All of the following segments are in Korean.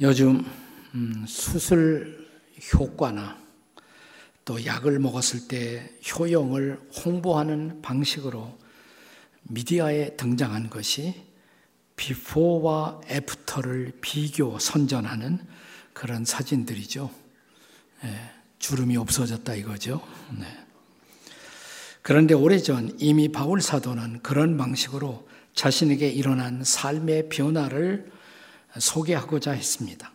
요즘 음, 수술 효과나 또 약을 먹었을 때 효용을 홍보하는 방식으로 미디어에 등장한 것이 비포와 애프터를 비교 선전하는 그런 사진들이죠. 예, 주름이 없어졌다 이거죠. 네. 그런데 오래전 이미 바울 사도는 그런 방식으로 자신에게 일어난 삶의 변화를 소개하고자 했습니다.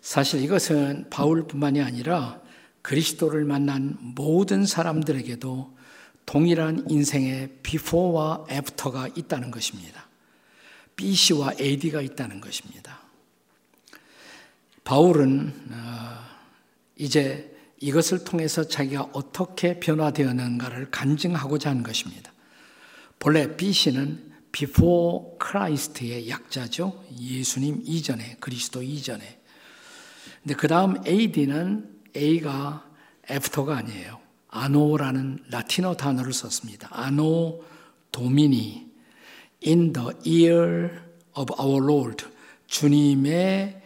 사실 이것은 바울뿐만이 아니라 그리스도를 만난 모든 사람들에게도 동일한 인생의 비포와 애프터가 있다는 것입니다. BC와 AD가 있다는 것입니다. 바울은 어, 이제 이것을 통해서 자기가 어떻게 변화되었는가를 간증하고자 한 것입니다. 본래 BC는 before Christ의 약자죠. 예수님 이전에, 그리스도 이전에. 근데 그 다음 AD는 A가 after가 아니에요. 아노라는 라틴어 단어를 썼습니다. 아노 도미니 in the year of our Lord 주님의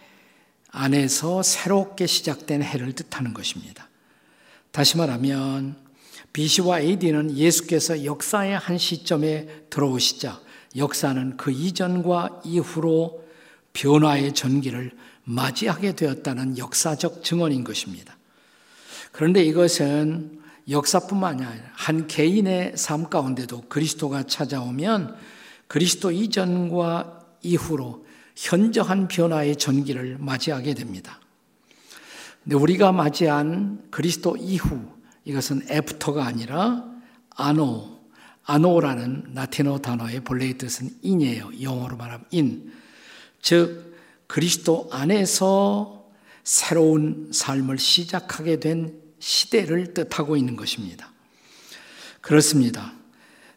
안에서 새롭게 시작된 해를 뜻하는 것입니다. 다시 말하면 BC와 AD는 예수께서 역사의 한 시점에 들어오시자 역사는 그 이전과 이후로 변화의 전기를 맞이하게 되었다는 역사적 증언인 것입니다. 그런데 이것은 역사뿐만 아니라 한 개인의 삶 가운데도 그리스도가 찾아오면 그리스도 이전과 이후로 현저한 변화의 전기를 맞이하게 됩니다. 근데 우리가 맞이한 그리스도 이후 이것은 after가 아니라 anno anno라는 라틴어 단어의 본래의 뜻은 in이에요. 영어로 말하면 in. 즉, 그리스도 안에서 새로운 삶을 시작하게 된 시대를 뜻하고 있는 것입니다. 그렇습니다.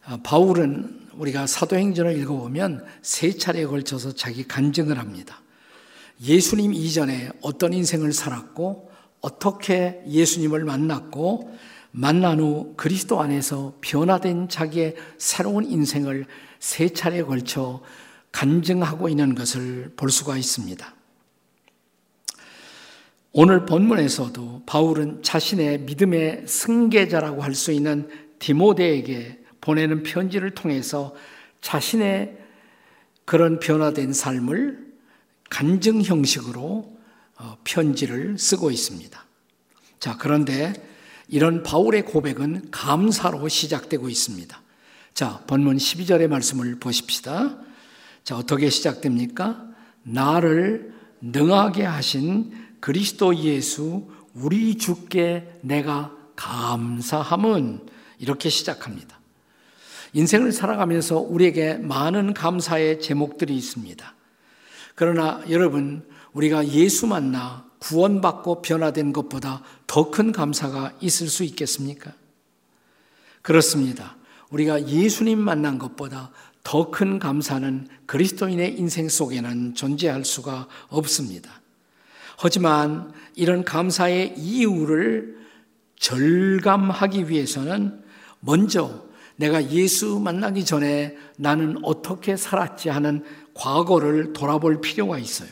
아, 바울은 우리가 사도행전을 읽어보면 세 차례에 걸쳐서 자기 간증을 합니다. 예수님 이전에 어떤 인생을 살았고, 어떻게 예수님을 만났고, 만난 후 그리스도 안에서 변화된 자기의 새로운 인생을 세 차례에 걸쳐 간증하고 있는 것을 볼 수가 있습니다. 오늘 본문에서도 바울은 자신의 믿음의 승계자라고 할 수 있는 디모데에게 보내는 편지를 통해서 자신의 그런 변화된 삶을 간증 형식으로 어, 편지를 쓰고 있습니다. 자, 그런데 이런 바울의 고백은 감사로 시작되고 있습니다. 자, 본문 12절의 말씀을 보십시다. 자, 어떻게 시작됩니까? 나를 능하게 하신 그리스도 예수 우리 주께 내가 감사함은 이렇게 시작합니다. 인생을 살아가면서 우리에게 많은 감사의 제목들이 있습니다. 그러나 여러분, 우리가 예수 만나 구원받고 변화된 것보다 더 큰 감사가 있을 수 있겠습니까? 그렇습니다. 우리가 예수님 만난 것보다 더 큰 감사는 그리스도인의 인생 속에는 존재할 수가 없습니다. 하지만 이런 감사의 이유를 절감하기 위해서는 먼저 내가 예수 만나기 전에 나는 어떻게 살았지 하는 과거를 돌아볼 필요가 있어요.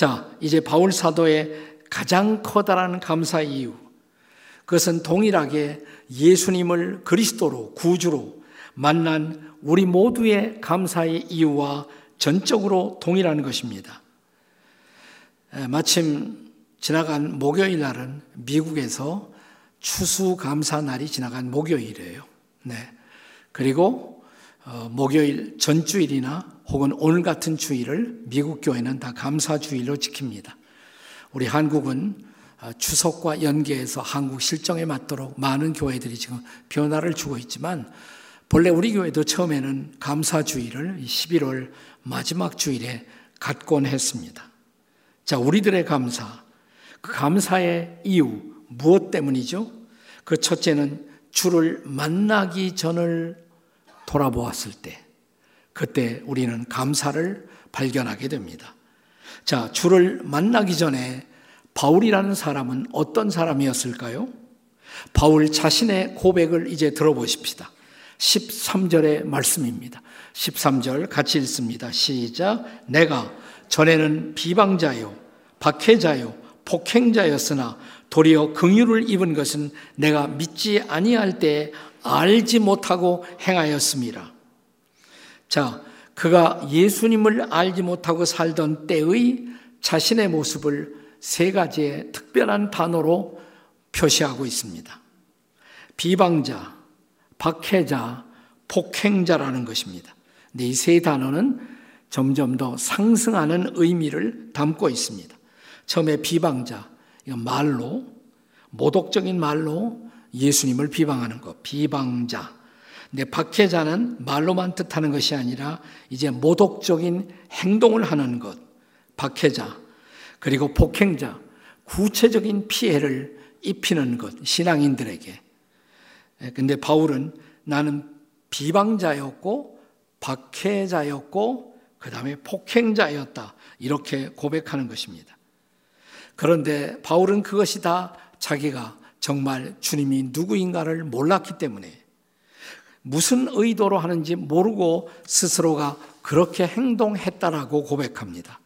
자, 이제 바울 사도의 가장 커다란 감사 이유. 그것은 동일하게 예수님을 그리스도로 구주로 만난 우리 모두의 감사의 이유와 전적으로 동일한 것입니다. 마침 지나간 목요일 날은 미국에서 추수 감사 날이 지나간 목요일이에요. 네. 그리고 어, 목요일 전주일이나 혹은 오늘 같은 주일을 미국 교회는 다 감사 주일로 지킵니다. 우리 한국은 어, 추석과 연계해서 한국 실정에 맞도록 많은 교회들이 지금 변화를 주고 있지만 본래 우리 교회도 처음에는 감사 주일을 11월 마지막 주일에 갖곤 했습니다. 자, 우리들의 감사. 그 감사의 이유, 무엇 때문이죠? 그 첫째는 주를 만나기 전을 돌아보았을 때, 그때 우리는 감사를 발견하게 됩니다. 자, 주를 만나기 전에 바울이라는 사람은 어떤 사람이었을까요? 바울 자신의 고백을 이제 들어보십시다. 13절의 말씀입니다. 13절 같이 읽습니다. 시작. 내가 전에는 비방자요, 박해자요, 폭행자였으나 도리어 긍휼을 입은 것은 내가 믿지 아니할 때 알지 못하고 행하였습니다. 자, 그가 예수님을 알지 못하고 살던 때의 자신의 모습을 세 가지의 특별한 단어로 표시하고 있습니다. 비방자, 박해자, 폭행자라는 것입니다. 이 세 단어는 점점 더 상승하는 의미를 담고 있습니다. 처음에 비방자, 말로, 모독적인 말로 예수님을 비방하는 것, 비방자. 근데 박해자는 말로만 뜻하는 것이 아니라 이제 모독적인 행동을 하는 것, 박해자. 그리고 폭행자, 구체적인 피해를 입히는 것, 신앙인들에게. 예, 근데 바울은 나는 비방자였고, 박해자였고, 그 다음에 폭행자였다. 이렇게 고백하는 것입니다. 그런데 바울은 그것이 다 자기가 정말 주님이 누구인가를 몰랐기 때문에 무슨 의도로 하는지 모르고 스스로가 그렇게 행동했다라고 고백합니다.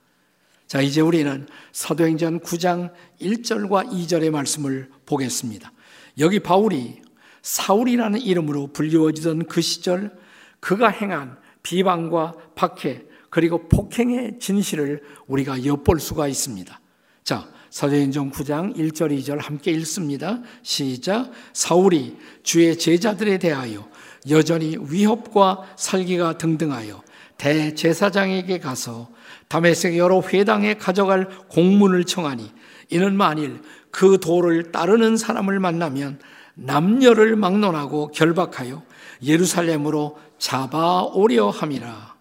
자, 이제 우리는 사도행전 9장 1절과 2절의 말씀을 보겠습니다. 여기 바울이 사울이라는 이름으로 불리워지던 그 시절 그가 행한 비방과 박해 그리고 폭행의 진실을 우리가 엿볼 수가 있습니다. 자, 사도행전 9장 1절 2절 함께 읽습니다. 시작. 사울이 주의 제자들에 대하여 여전히 위협과 살기가 등등하여 대제사장에게 가서 다메섹 여러 회당에 가져갈 공문을 청하니 이는 만일 그 도를 따르는 사람을 만나면 남녀를 막론하고 결박하여 예루살렘으로 잡아오려 함이라.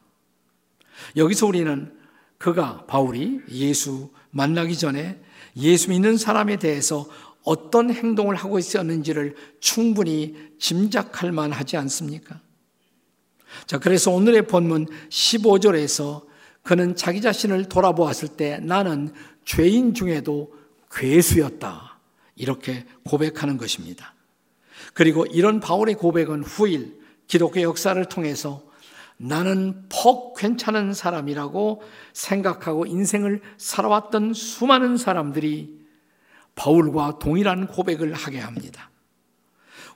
여기서 우리는 그가 바울이 예수 만나기 전에 예수 믿는 사람에 대해서 어떤 행동을 하고 있었는지를 충분히 짐작할 만하지 않습니까? 자, 그래서 오늘의 본문 15절에서 그는 자기 자신을 돌아보았을 때 나는 죄인 중에도 괴수였다. 이렇게 고백하는 것입니다. 그리고 이런 바울의 고백은 후일 기독교 역사를 통해서 나는 퍽 괜찮은 사람이라고 생각하고 인생을 살아왔던 수많은 사람들이 바울과 동일한 고백을 하게 합니다.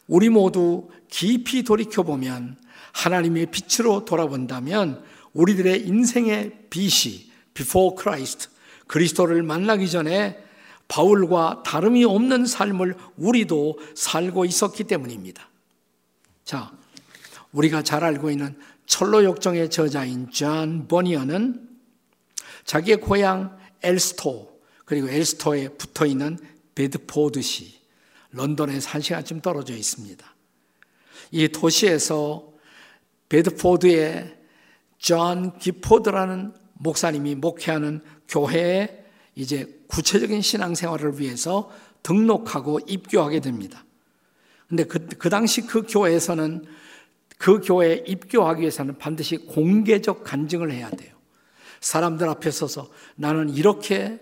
우리 모두 깊이 돌이켜보면 하나님의 빛으로 돌아본다면 우리들의 인생의 빛이 before Christ, 그리스도를 만나기 전에 바울과 다름이 없는 삶을 우리도 살고 있었기 때문입니다. 자, 우리가 잘 알고 있는 천로 역정의 저자인 존 버니언은 자기의 고향 엘스토 그리고 엘스토에 붙어 있는 베드포드시 런던에서 한 시간쯤 떨어져 있습니다. 이 도시에서 베드포드에 존 기포드라는 목사님이 목회하는 교회에 이제 구체적인 신앙생활을 위해서 등록하고 입교하게 됩니다. 근데 그, 그 당시 그 교회에서는 그 교회에 입교하기 위해서는 반드시 공개적 간증을 해야 돼요. 사람들 앞에 서서 나는 이렇게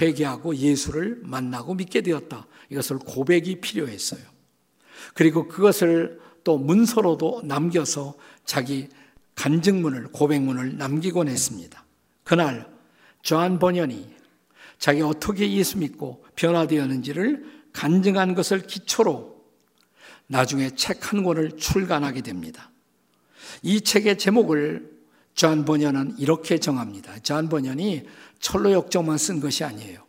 회개하고 예수를 만나고 믿게 되었다. 이것을 고백이 필요했어요. 그리고 그것을 또 문서로도 남겨서 자기 간증문을, 고백문을 남기곤 했습니다. 그날 조한 번연이 자기 어떻게 예수 믿고 변화되었는지를 간증한 것을 기초로 나중에 책 한 권을 출간하게 됩니다. 이 책의 제목을 존 버년은 이렇게 정합니다. 존 버년이 천로 역정만 쓴 것이 아니에요.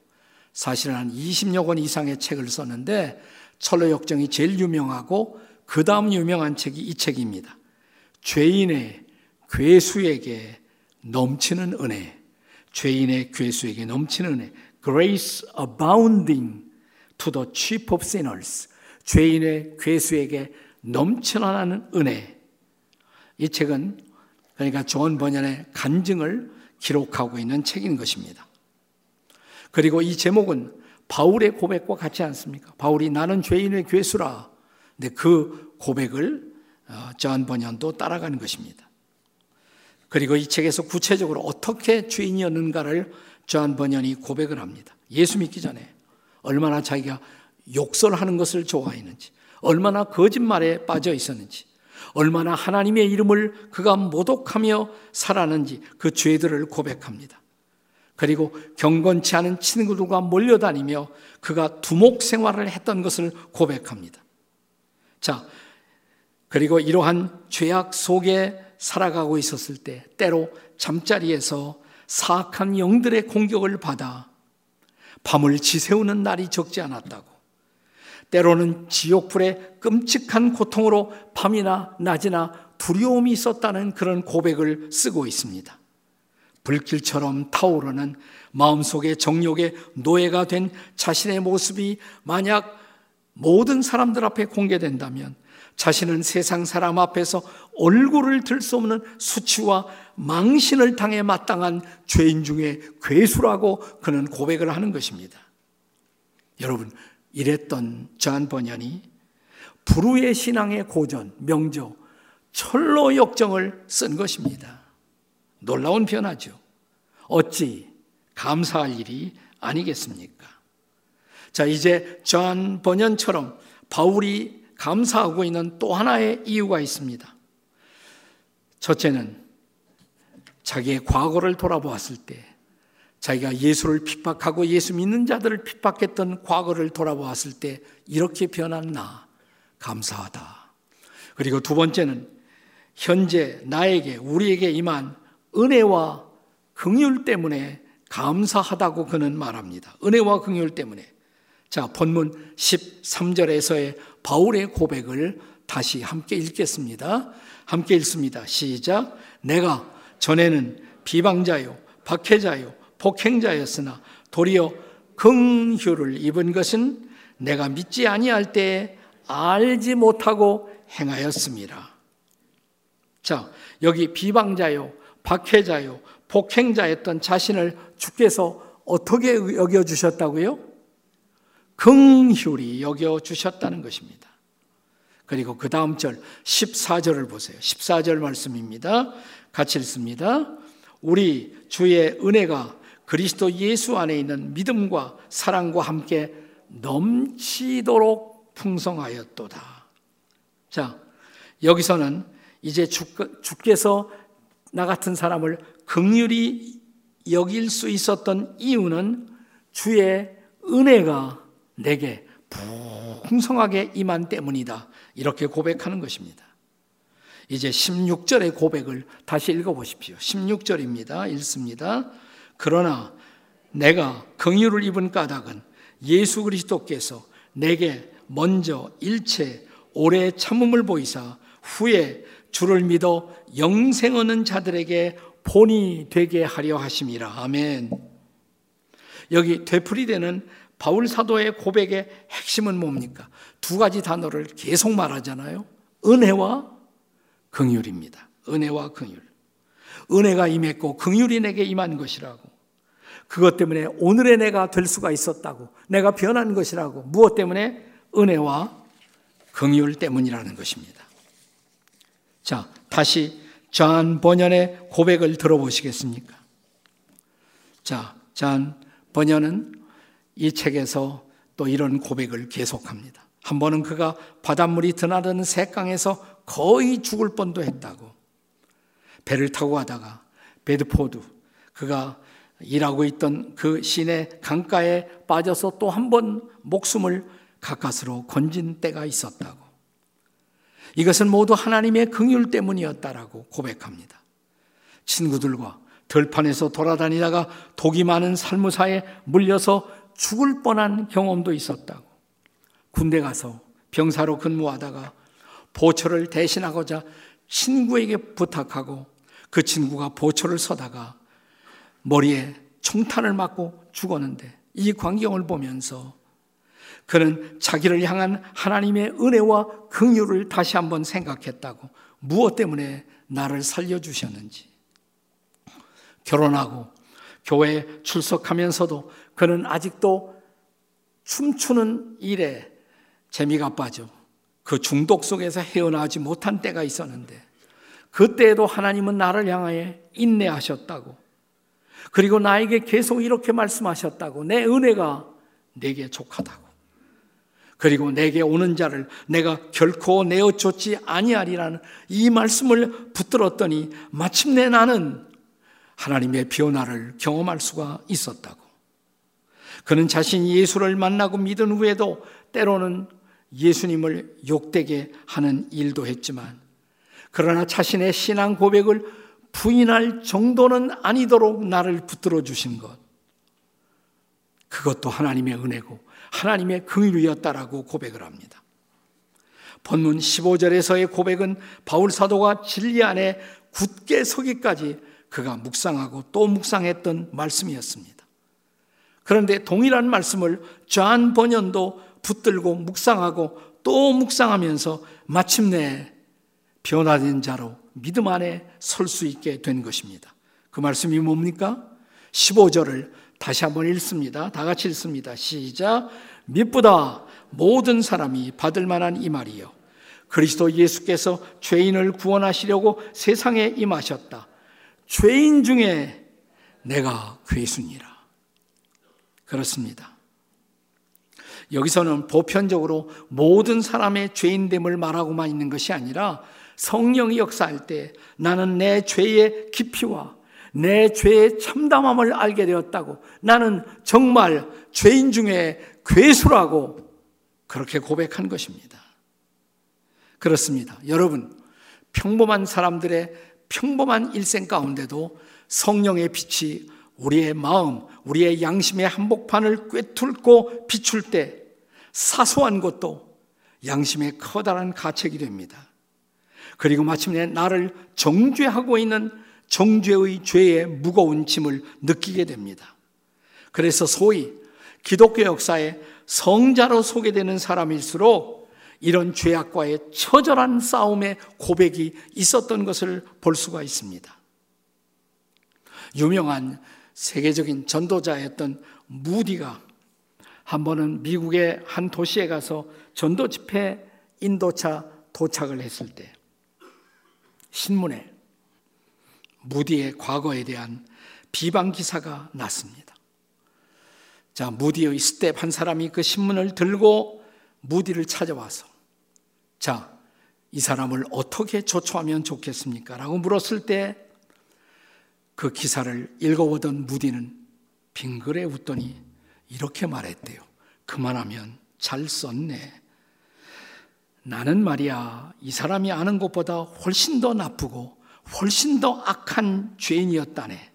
사실은 한 20여 권 이상의 책을 썼는데 천로 역정이 제일 유명하고 그 다음 유명한 책이 이 책입니다. 죄인의 괴수에게 넘치는 은혜. 죄인의 괴수에게 넘치는 은혜. Grace abounding to the chief of sinners. 죄인의 괴수에게 넘쳐나는 은혜. 이 책은 그러니까 존 번연의 간증을 기록하고 있는 책인 것입니다. 그리고 이 제목은 바울의 고백과 같지 않습니까? 바울이 나는 죄인의 괴수라. 근데 그 고백을 어, 존 번연도 따라가는 것입니다. 그리고 이 책에서 구체적으로 어떻게 죄인이었는가를 존 번연이 고백을 합니다. 예수 믿기 전에 얼마나 자기가 욕설하는 것을 좋아했는지, 얼마나 거짓말에 빠져 있었는지, 얼마나 하나님의 이름을 그가 모독하며 살았는지 그 죄들을 고백합니다. 그리고 경건치 않은 친구들과 몰려다니며 그가 두목 생활을 했던 것을 고백합니다. 자, 그리고 이러한 죄악 속에 살아가고 있었을 때 때로 잠자리에서 사악한 영들의 공격을 받아 밤을 지새우는 날이 적지 않았다고. 때로는 지옥불의 끔찍한 고통으로 밤이나 낮이나 두려움이 있었다는 그런 고백을 쓰고 있습니다. 불길처럼 타오르는 마음속의 정욕의 노예가 된 자신의 모습이 만약 모든 사람들 앞에 공개된다면 자신은 세상 사람 앞에서 얼굴을 들 수 없는 수치와 망신을 당해 마땅한 죄인 중에 괴수라고 그는 고백을 하는 것입니다. 여러분, 이랬던 저한 번연이 불후의 신앙의 고전, 명조, 철로 역정을 쓴 것입니다. 놀라운 변화죠. 어찌 감사할 일이 아니겠습니까? 자, 이제 저한 번연처럼 바울이 감사하고 있는 또 하나의 이유가 있습니다. 첫째는 자기의 과거를 돌아보았을 때 자기가 예수를 핍박하고 예수 믿는 자들을 핍박했던 과거를 돌아보았을 때 이렇게 변한 나 감사하다. 그리고 두 번째는 현재 나에게 우리에게 임한 은혜와 긍휼 때문에 감사하다고 그는 말합니다. 은혜와 긍휼 때문에. 자, 본문 13절에서의 바울의 고백을 다시 함께 읽겠습니다. 함께 읽습니다. 시작. 내가 전에는 비방자요, 박해자요, 복행자였으나 도리어 긍휼을 입은 것은 내가 믿지 아니할 때에 알지 못하고 행하였습니다. 자, 여기 비방자요, 박해자요, 복행자였던 자신을 주께서 어떻게 여겨 주셨다고요? 긍휼히 여겨 주셨다는 것입니다. 그리고 그 다음 절 14절을 보세요. 14절 말씀입니다. 같이 읽습니다. 우리 주의 은혜가 그리스도 예수 안에 있는 믿음과 사랑과 함께 넘치도록 풍성하였도다. 자, 여기서는 이제 주 께서 나 같은 사람을 극률이 여길 수 있었던 이유는 주의 은혜가 내게 풍성하게 임한 때문이다. 이렇게 고백하는 것입니다. 이제 16절의 고백을 다시 읽어보십시오. 16절입니다. 읽습니다. 그러나 내가 긍휼을 입은 까닭은 예수 그리스도께서 내게 먼저 일체 오래 참음을 보이사 후에 주를 믿어 영생 얻는 자들에게 본이 되게 하려 하심이라. 아멘. 여기 되풀이되는 바울 사도의 고백의 핵심은 뭡니까? 두 가지 단어를 계속 말하잖아요. 은혜와 긍휼입니다. 은혜와 긍휼. 은혜가 임했고 긍휼이 내게 임한 것이라고. 그것 때문에 오늘의 내가 될 수가 있었다고. 내가 변한 것이라고. 무엇 때문에? 은혜와 긍휼 때문이라는 것입니다. 자, 다시 잔 번연의 고백을 들어보시겠습니까? 자, 잔 번연은 이 책에서 또 이런 고백을 계속합니다. 한 번은 그가 바닷물이 드나드는 샛강에서 거의 죽을 뻔도 했다고. 배를 타고 가다가 베드포드 그가 일하고 있던 그 시내 강가에 빠져서 또 한 번 목숨을 가까스로 건진 때가 있었다고. 이것은 모두 하나님의 긍휼 때문이었다라고 고백합니다. 친구들과 들판에서 돌아다니다가 독이 많은 살무사에 물려서 죽을 뻔한 경험도 있었다고. 군대 가서 병사로 근무하다가 보초를 대신하고자 친구에게 부탁하고 그 친구가 보초를 서다가 머리에 총탄을 맞고 죽었는데 이 광경을 보면서 그는 자기를 향한 하나님의 은혜와 긍휼을 다시 한번 생각했다고 무엇 때문에 나를 살려 주셨는지. 결혼하고 교회에 출석하면서도 그는 아직도 춤추는 일에 재미가 빠져 그 중독 속에서 헤어나지 못한 때가 있었는데 그때에도 하나님은 나를 향하여 인내하셨다고 그리고 나에게 계속 이렇게 말씀하셨다고 내 은혜가 내게 족하다고 그리고 내게 오는 자를 내가 결코 내어 쫓지 아니하리라는 이 말씀을 붙들었더니 마침내 나는 하나님의 변화를 경험할 수가 있었다고. 그는 자신이 예수를 만나고 믿은 후에도 때로는 예수님을 욕되게 하는 일도 했지만 그러나 자신의 신앙 고백을 부인할 정도는 아니도록 나를 붙들어 주신 것. 그것도 하나님의 은혜고 하나님의 긍휼이었다라고 고백을 합니다. 본문 15절에서의 고백은 바울 사도가 진리 안에 굳게 서기까지 그가 묵상하고 또 묵상했던 말씀이었습니다. 그런데 동일한 말씀을 좌한 번연도 붙들고 묵상하고 또 묵상하면서 마침내 변화된 자로 믿음 안에 설 수 있게 된 것입니다. 그 말씀이 뭡니까? 15절을 다시 한번 읽습니다. 다 같이 읽습니다. 시작. 믿보다 모든 사람이 받을 만한 이 말이요. 그리스도 예수께서 죄인을 구원하시려고 세상에 임하셨다. 죄인 중에 내가 괴순이라. 그렇습니다. 여기서는 보편적으로 모든 사람의 죄인됨을 말하고만 있는 것이 아니라 성령이 역사할 때 나는 내 죄의 깊이와 내 죄의 참담함을 알게 되었다고 나는 정말 죄인 중에 괴수라고 그렇게 고백한 것입니다. 그렇습니다. 여러분, 평범한 사람들의 평범한 일생 가운데도 성령의 빛이 우리의 마음, 우리의 양심의 한복판을 꿰뚫고 비출 때 사소한 것도 양심의 커다란 가책이 됩니다. 그리고 마침내 나를 정죄하고 있는 정죄의 죄의 무거운 짐을 느끼게 됩니다. 그래서 소위 기독교 역사에 성자로 소개되는 사람일수록 이런 죄악과의 처절한 싸움의 고백이 있었던 것을 볼 수가 있습니다. 유명한 세계적인 전도자였던 무디가 한 번은 미국의 한 도시에 가서 전도 집회 인도차 도착을 했을 때 신문에 무디의 과거에 대한 비방 기사가 났습니다. 자, 무디의 스태프 한 사람이 그 신문을 들고 무디를 찾아와서 자, 이 사람을 어떻게 조처하면 좋겠습니까? 라고 물었을 때 그 기사를 읽어보던 무디는 빙그레 웃더니 이렇게 말했대요. 그만하면 잘 썼네. 나는 말이야, 이 사람이 아는 것보다 훨씬 더 나쁘고 훨씬 더 악한 죄인이었다네.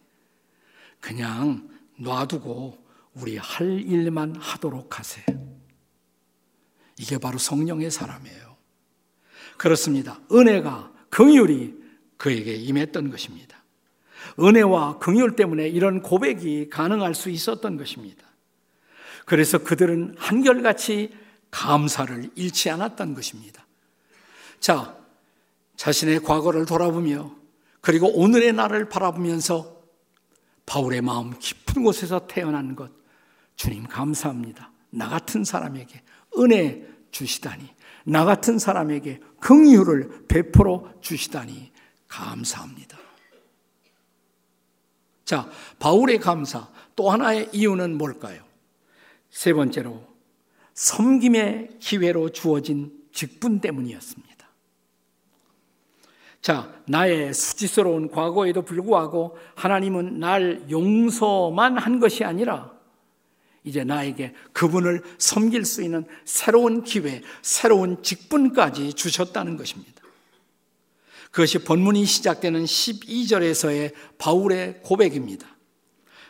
그냥 놔두고 우리 할 일만 하도록 하세요. 이게 바로 성령의 사람이에요. 그렇습니다. 은혜가, 긍휼이 그에게 임했던 것입니다. 은혜와 긍휼 때문에 이런 고백이 가능할 수 있었던 것입니다. 그래서 그들은 한결같이 감사를 잃지 않았던 것입니다. 자, 자신의 과거를 돌아보며 그리고 오늘의 나를 바라보면서 바울의 마음 깊은 곳에서 태어난 것 주님 감사합니다. 나 같은 사람에게 은혜 주시다니 나 같은 사람에게 긍휼을 베풀어 주시다니 감사합니다. 자, 바울의 감사 또 하나의 이유는 뭘까요? 세 번째로 섬김의 기회로 주어진 직분 때문이었습니다. 자, 나의 수치스러운 과거에도 불구하고 하나님은 날 용서만 한 것이 아니라 이제 나에게 그분을 섬길 수 있는 새로운 기회, 새로운 직분까지 주셨다는 것입니다. 그것이 본문이 시작되는 12절에서의 바울의 고백입니다.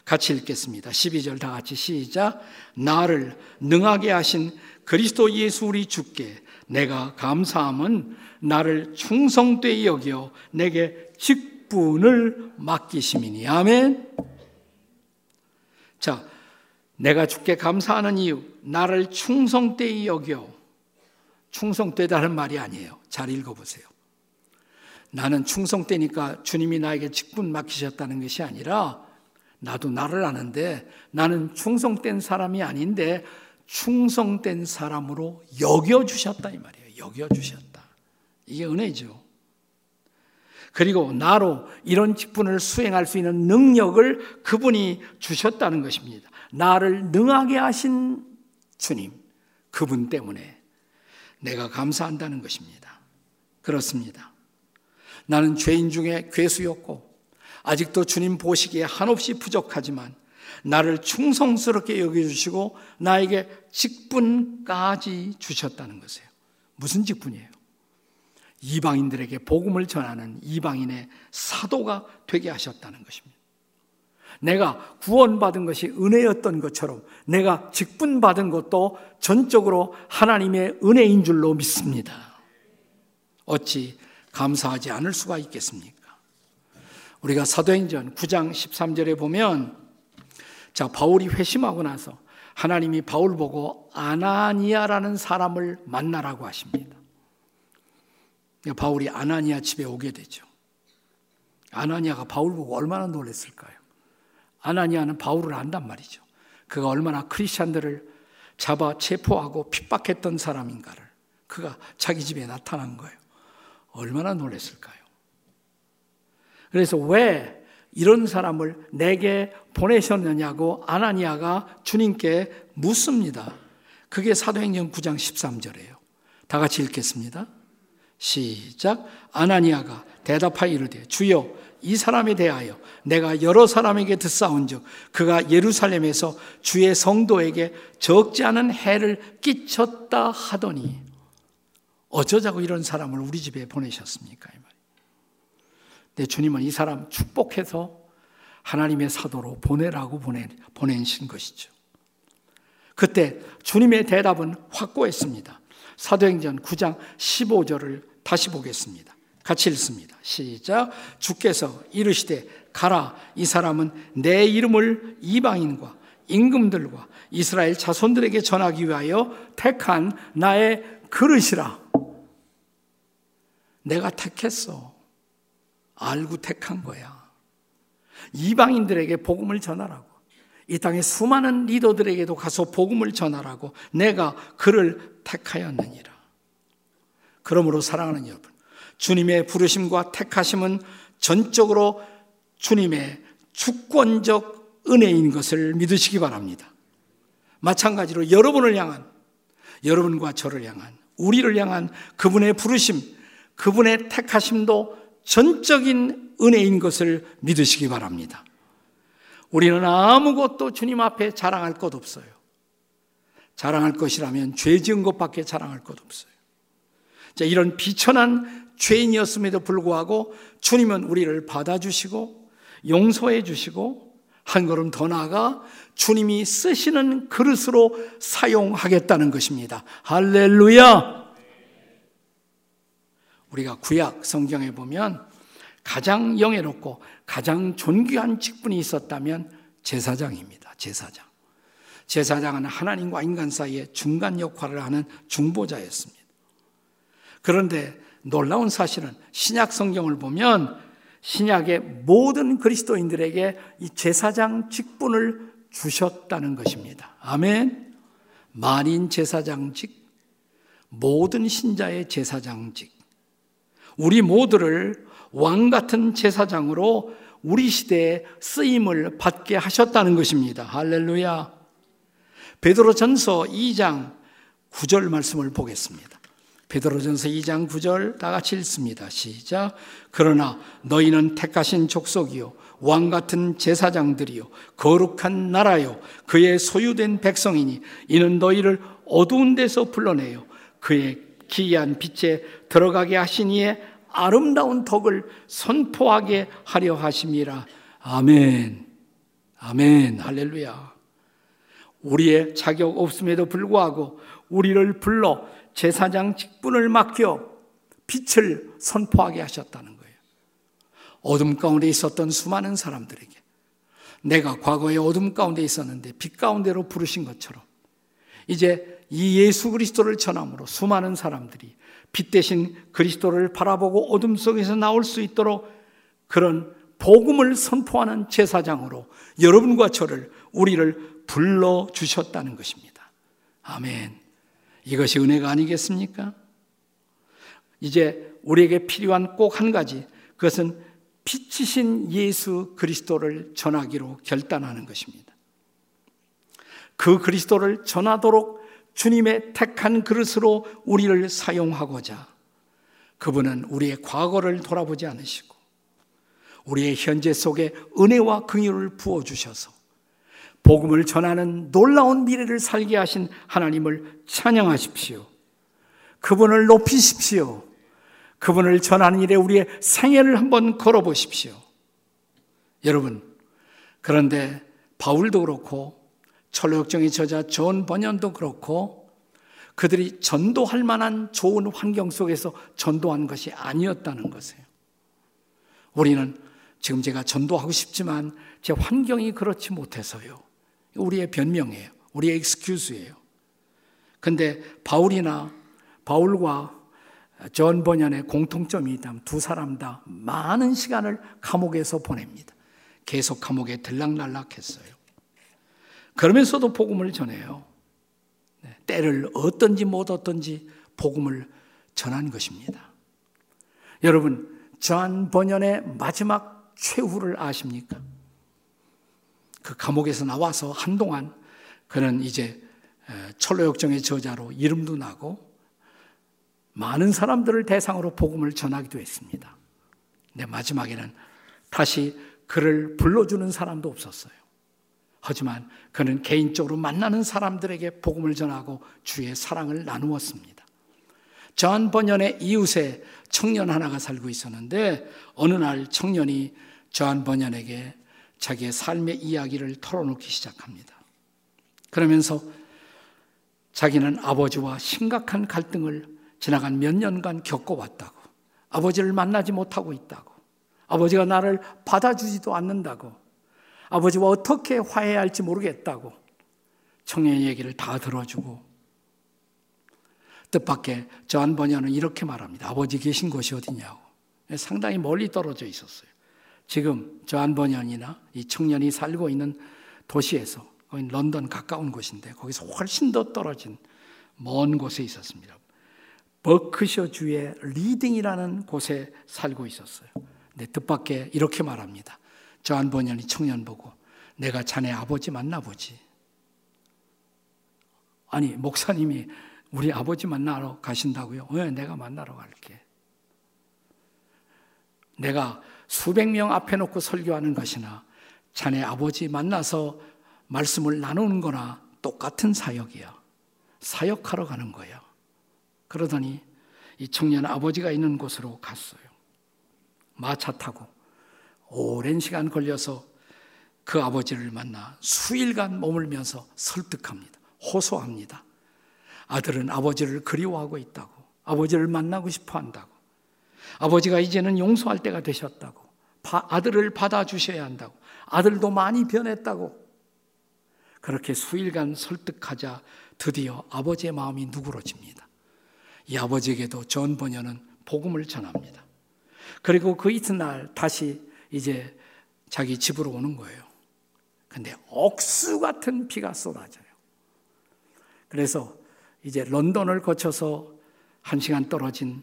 같이 읽겠습니다. 12절 다 같이 시작. 나를 능하게 하신 그리스도 예수 우리 주께 내가 감사함은 나를 충성되이 여겨 내게 직분을 맡기심이니. 아멘. 자, 내가 주께 감사하는 이유, 나를 충성되이 여겨. 충성되다는 말이 아니에요. 잘 읽어보세요. 나는 충성되니까 주님이 나에게 직분 맡기셨다는 것이 아니라 나도 나를 아는데 나는 충성된 사람이 아닌데 충성된 사람으로 여겨주셨다 이 말이에요. 여겨주셨다. 이게 은혜죠. 그리고 나로 이런 직분을 수행할 수 있는 능력을 그분이 주셨다는 것입니다. 나를 능하게 하신 주님, 그분 때문에 내가 감사한다는 것입니다. 그렇습니다. 나는 죄인 중에 괴수였고 아직도 주님 보시기에 한없이 부족하지만 나를 충성스럽게 여겨주시고 나에게 직분까지 주셨다는 것이에요. 무슨 직분이에요? 이방인들에게 복음을 전하는 이방인의 사도가 되게 하셨다는 것입니다. 내가 구원받은 것이 은혜였던 것처럼 내가 직분받은 것도 전적으로 하나님의 은혜인 줄로 믿습니다. 어찌 감사하지 않을 수가 있겠습니까? 우리가 사도행전 9장 13절에 보면 자, 바울이 회심하고 나서 하나님이 바울 보고 아나니아라는 사람을 만나라고 하십니다. 바울이 아나니아 집에 오게 되죠. 아나니아가 바울 보고 얼마나 놀랐을까요? 아나니아는 바울을 안단 말이죠. 그가 얼마나 크리스천들을 잡아 체포하고 핍박했던 사람인가를 그가 자기 집에 나타난 거예요. 얼마나 놀랐을까요? 그래서 왜 이런 사람을 내게 보내셨느냐고 아나니아가 주님께 묻습니다. 그게 사도행전 9장 13절이에요. 다 같이 읽겠습니다. 시작. 아나니아가 대답하여 이르되 주여 이 사람에 대하여 내가 여러 사람에게 듣사온즉 그가 예루살렘에서 주의 성도에게 적지 않은 해를 끼쳤다 하더니 어쩌자고 이런 사람을 우리 집에 보내셨습니까? 내 주님은 이 사람 축복해서 하나님의 사도로 보내라고 보내, 보내신 것이죠. 그때 주님의 대답은 확고했습니다. 사도행전 9장 15절을 다시 보겠습니다. 같이 읽습니다. 시작. 주께서 이르시되 가라 이 사람은 내 이름을 이방인과 임금들과 이스라엘 자손들에게 전하기 위하여 택한 나의 그릇이라. 내가 택했어. 알고 택한 거야. 이방인들에게 복음을 전하라고. 이 땅의 수많은 리더들에게도 가서 복음을 전하라고 내가 그를 택하였느니라. 그러므로 사랑하는 여러분, 주님의 부르심과 택하심은 전적으로 주님의 주권적 은혜인 것을 믿으시기 바랍니다. 마찬가지로 여러분을 향한, 여러분과 저를 향한, 우리를 향한 그분의 부르심, 그분의 택하심도 전적인 은혜인 것을 믿으시기 바랍니다. 우리는 아무것도 주님 앞에 자랑할 것 없어요. 자랑할 것이라면 죄 지은 것밖에 자랑할 것 없어요. 자, 이런 비천한 죄인이었음에도 불구하고 주님은 우리를 받아주시고 용서해 주시고 한 걸음 더 나아가 주님이 쓰시는 그릇으로 사용하겠다는 것입니다. 할렐루야! 우리가 구약 성경에 보면 가장 영예롭고 가장 존귀한 직분이 있었다면 제사장입니다. 제사장. 제사장은 하나님과 인간 사이에 중간 역할을 하는 중보자였습니다. 그런데 놀라운 사실은 신약 성경을 보면 신약의 모든 그리스도인들에게 이 제사장 직분을 주셨다는 것입니다. 아멘. 만인 제사장직, 모든 신자의 제사장직, 우리 모두를 왕 같은 제사장으로 우리 시대에 쓰임을 받게 하셨다는 것입니다. 할렐루야. 베드로전서 2장 9절 말씀을 보겠습니다. 베드로전서 2장 9절 다 같이 읽습니다. 시작. 그러나 너희는 택하신 족속이요 왕 같은 제사장들이요 거룩한 나라요 그의 소유된 백성이니 이는 너희를 어두운 데서 불러내요 그의 기이한 빛에 들어가게 하시니에 아름다운 덕을 선포하게 하려 하심이라. 아멘. 아멘. 할렐루야. 우리의 자격 없음에도 불구하고 우리를 불러 제사장 직분을 맡겨 빛을 선포하게 하셨다는 거예요. 어둠 가운데 있었던 수많은 사람들에게 내가 과거에 어둠 가운데 있었는데 빛 가운데로 부르신 것처럼 이제 이 예수 그리스도를 전함으로 수많은 사람들이 빛 대신 그리스도를 바라보고 어둠 속에서 나올 수 있도록 그런 복음을 선포하는 제사장으로 여러분과 저를 우리를 불러 주셨다는 것입니다. 아멘. 이것이 은혜가 아니겠습니까? 이제 우리에게 필요한 꼭 한 가지 그것은 빛이신 예수 그리스도를 전하기로 결단하는 것입니다. 그 그리스도를 전하도록 주님의 택한 그릇으로 우리를 사용하고자 그분은 우리의 과거를 돌아보지 않으시고 우리의 현재 속에 은혜와 긍휼을 부어 주셔서 복음을 전하는 놀라운 미래를 살게 하신 하나님을 찬양하십시오. 그분을 높이십시오. 그분을 전하는 일에 우리의 생애를 한번 걸어 보십시오. 여러분, 그런데 바울도 그렇고 철로역정의 저자 존 번연도 그렇고 그들이 전도할 만한 좋은 환경 속에서 전도한 것이 아니었다는 것이에요. 우리는 지금 제가 전도하고 싶지만 제 환경이 그렇지 못해서요. 우리의 변명이에요. 우리의 excuse예요. 근데 바울이나 바울과 존 번연의 공통점이 있다면 두 사람 다 많은 시간을 감옥에서 보냅니다. 계속 감옥에 들락날락했어요. 그러면서도 복음을 전해요. 네, 때를 얻든지 못 얻든지 복음을 전한 것입니다. 여러분, 존 번연의 마지막 최후를 아십니까? 그 감옥에서 나와서 한동안 그는 이제 철로역정의 저자로 이름도 나고 많은 사람들을 대상으로 복음을 전하기도 했습니다. 근데 마지막에는 다시 그를 불러주는 사람도 없었어요. 하지만 그는 개인적으로 만나는 사람들에게 복음을 전하고 주의 사랑을 나누었습니다. 존 번연의 이웃에 청년 하나가 살고 있었는데 어느 날 청년이 존 번연에게 자기의 삶의 이야기를 털어놓기 시작합니다. 그러면서 자기는 아버지와 심각한 갈등을 지나간 몇 년간 겪어왔다고. 아버지를 만나지 못하고 있다고. 아버지가 나를 받아주지도 않는다고. 아버지와 어떻게 화해할지 모르겠다고. 청년의 얘기를 다 들어주고. 뜻밖의 저한 번연은 이렇게 말합니다. 아버지 계신 곳이 어디냐고. 상당히 멀리 떨어져 있었어요. 지금 저한 번연이나 이 청년이 살고 있는 도시에서 런던 가까운 곳인데 거기서 훨씬 더 떨어진 먼 곳에 있었습니다. 버크셔 주의 리딩이라는 곳에 살고 있었어요. 근데 뜻밖에 이렇게 말합니다. 존 번연이 청년 보고 내가 자네 아버지 만나보지. 아니 목사님이 우리 아버지 만나러 가신다고요? 왜 내가 만나러 갈게. 내가 수백 명 앞에 놓고 설교하는 것이나 자네 아버지 만나서 말씀을 나누는 거나 똑같은 사역이야. 사역하러 가는 거야. 그러더니 이 청년 아버지가 있는 곳으로 갔어요. 마차 타고 오랜 시간 걸려서 그 아버지를 만나 수일간 머물면서 설득합니다. 호소합니다. 아들은 아버지를 그리워하고 있다고. 아버지를 만나고 싶어 한다고. 아버지가 이제는 용서할 때가 되셨다고. 아들을 받아주셔야 한다고. 아들도 많이 변했다고. 그렇게 수일간 설득하자 드디어 아버지의 마음이 누그러집니다. 이 아버지에게도 전 번연은 복음을 전합니다. 그리고 그 이튿날 다시 이제 자기 집으로 오는 거예요. 근데 억수 같은 비가 쏟아져요. 그래서 이제 런던을 거쳐서 한 시간 떨어진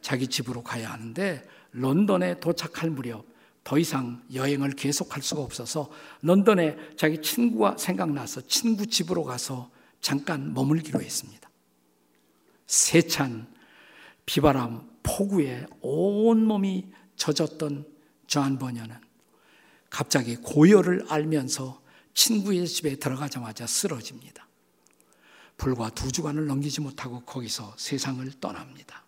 자기 집으로 가야 하는데 런던에 도착할 무렵 더 이상 여행을 계속할 수가 없어서 런던에 자기 친구가 생각나서 친구 집으로 가서 잠깐 머물기로 했습니다. 세찬 비바람 폭우에 온몸이 젖었던 저한 버녀는 갑자기 고열을 알면서 친구의 집에 들어가자마자 쓰러집니다. 불과 두 주간을 넘기지 못하고 거기서 세상을 떠납니다.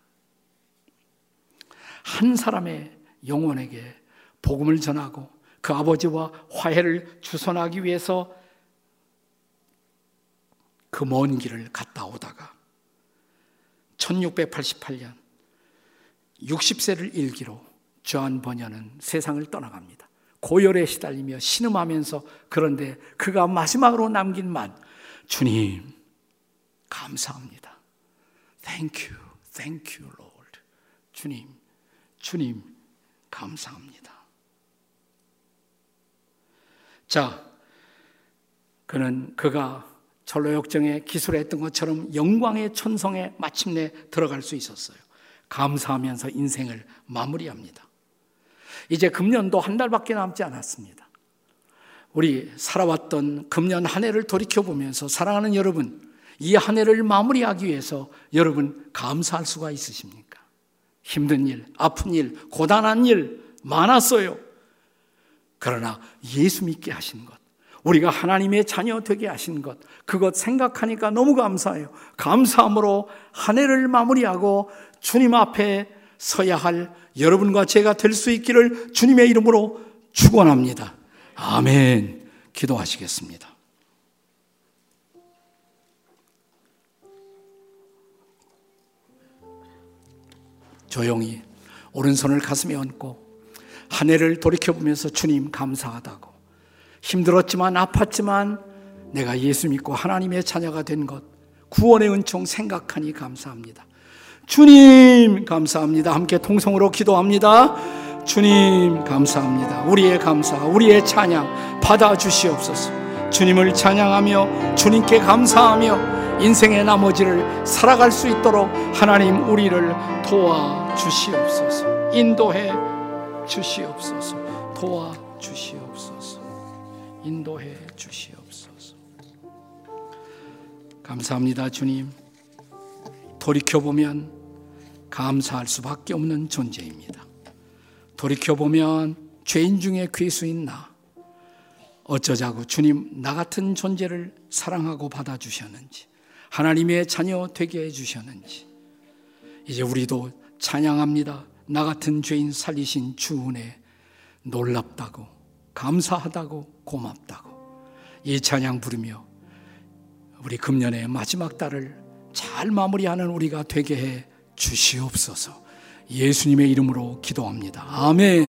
한 사람의 영혼에게 복음을 전하고 그 아버지와 화해를 주선하기 위해서 그 먼 길을 갔다 오다가 1688년 60세를 일기로 존 번연은 세상을 떠나갑니다. 고열에 시달리며 신음하면서 그런데 그가 마지막으로 남긴 말 주님 감사합니다. Thank you, thank you, Lord. 주님, 주님 감사합니다. 자, 그는 그가 철로역정에 기술했던 것처럼 영광의 천성에 마침내 들어갈 수 있었어요. 감사하면서 인생을 마무리합니다. 이제 금년도 한 달밖에 남지 않았습니다. 우리 살아왔던 금년 한 해를 돌이켜보면서 사랑하는 여러분, 이 한 해를 마무리하기 위해서 여러분 감사할 수가 있으십니까? 힘든 일, 아픈 일, 고단한 일 많았어요. 그러나 예수 믿게 하신 것, 우리가 하나님의 자녀 되게 하신 것, 그것 생각하니까 너무 감사해요. 감사함으로 한 해를 마무리하고 주님 앞에 서야 할 여러분과 제가 될 수 있기를 주님의 이름으로 축원합니다. 아멘. 기도하시겠습니다. 조용히 오른손을 가슴에 얹고 한 해를 돌이켜보면서 주님 감사하다고 힘들었지만 아팠지만 내가 예수 믿고 하나님의 자녀가 된 것 구원의 은총 생각하니 감사합니다. 주님 감사합니다. 함께 통성으로 기도합니다. 주님 감사합니다. 우리의 감사, 우리의 찬양 받아 주시옵소서. 주님을 찬양하며 주님께 감사하며 인생의 나머지를 살아갈 수 있도록 하나님 우리를 도와 주시옵소서. 인도해 주시옵소서. 도와 주시옵소서. 인도해 주시옵소서. 감사합니다, 주님. 돌이켜 보면 감사할 수밖에 없는 존재입니다. 돌이켜보면 죄인 중에 괴수인 나. 어쩌자고 주님 나 같은 존재를 사랑하고 받아주셨는지, 하나님의 자녀 되게 해주셨는지, 이제 우리도 찬양합니다. 나 같은 죄인 살리신 주 은혜 놀랍다고, 감사하다고, 고맙다고. 이 찬양 부르며 우리 금년의 마지막 달을 잘 마무리하는 우리가 되게 해 주시옵소서. 예수님의 이름으로 기도합니다. 아멘.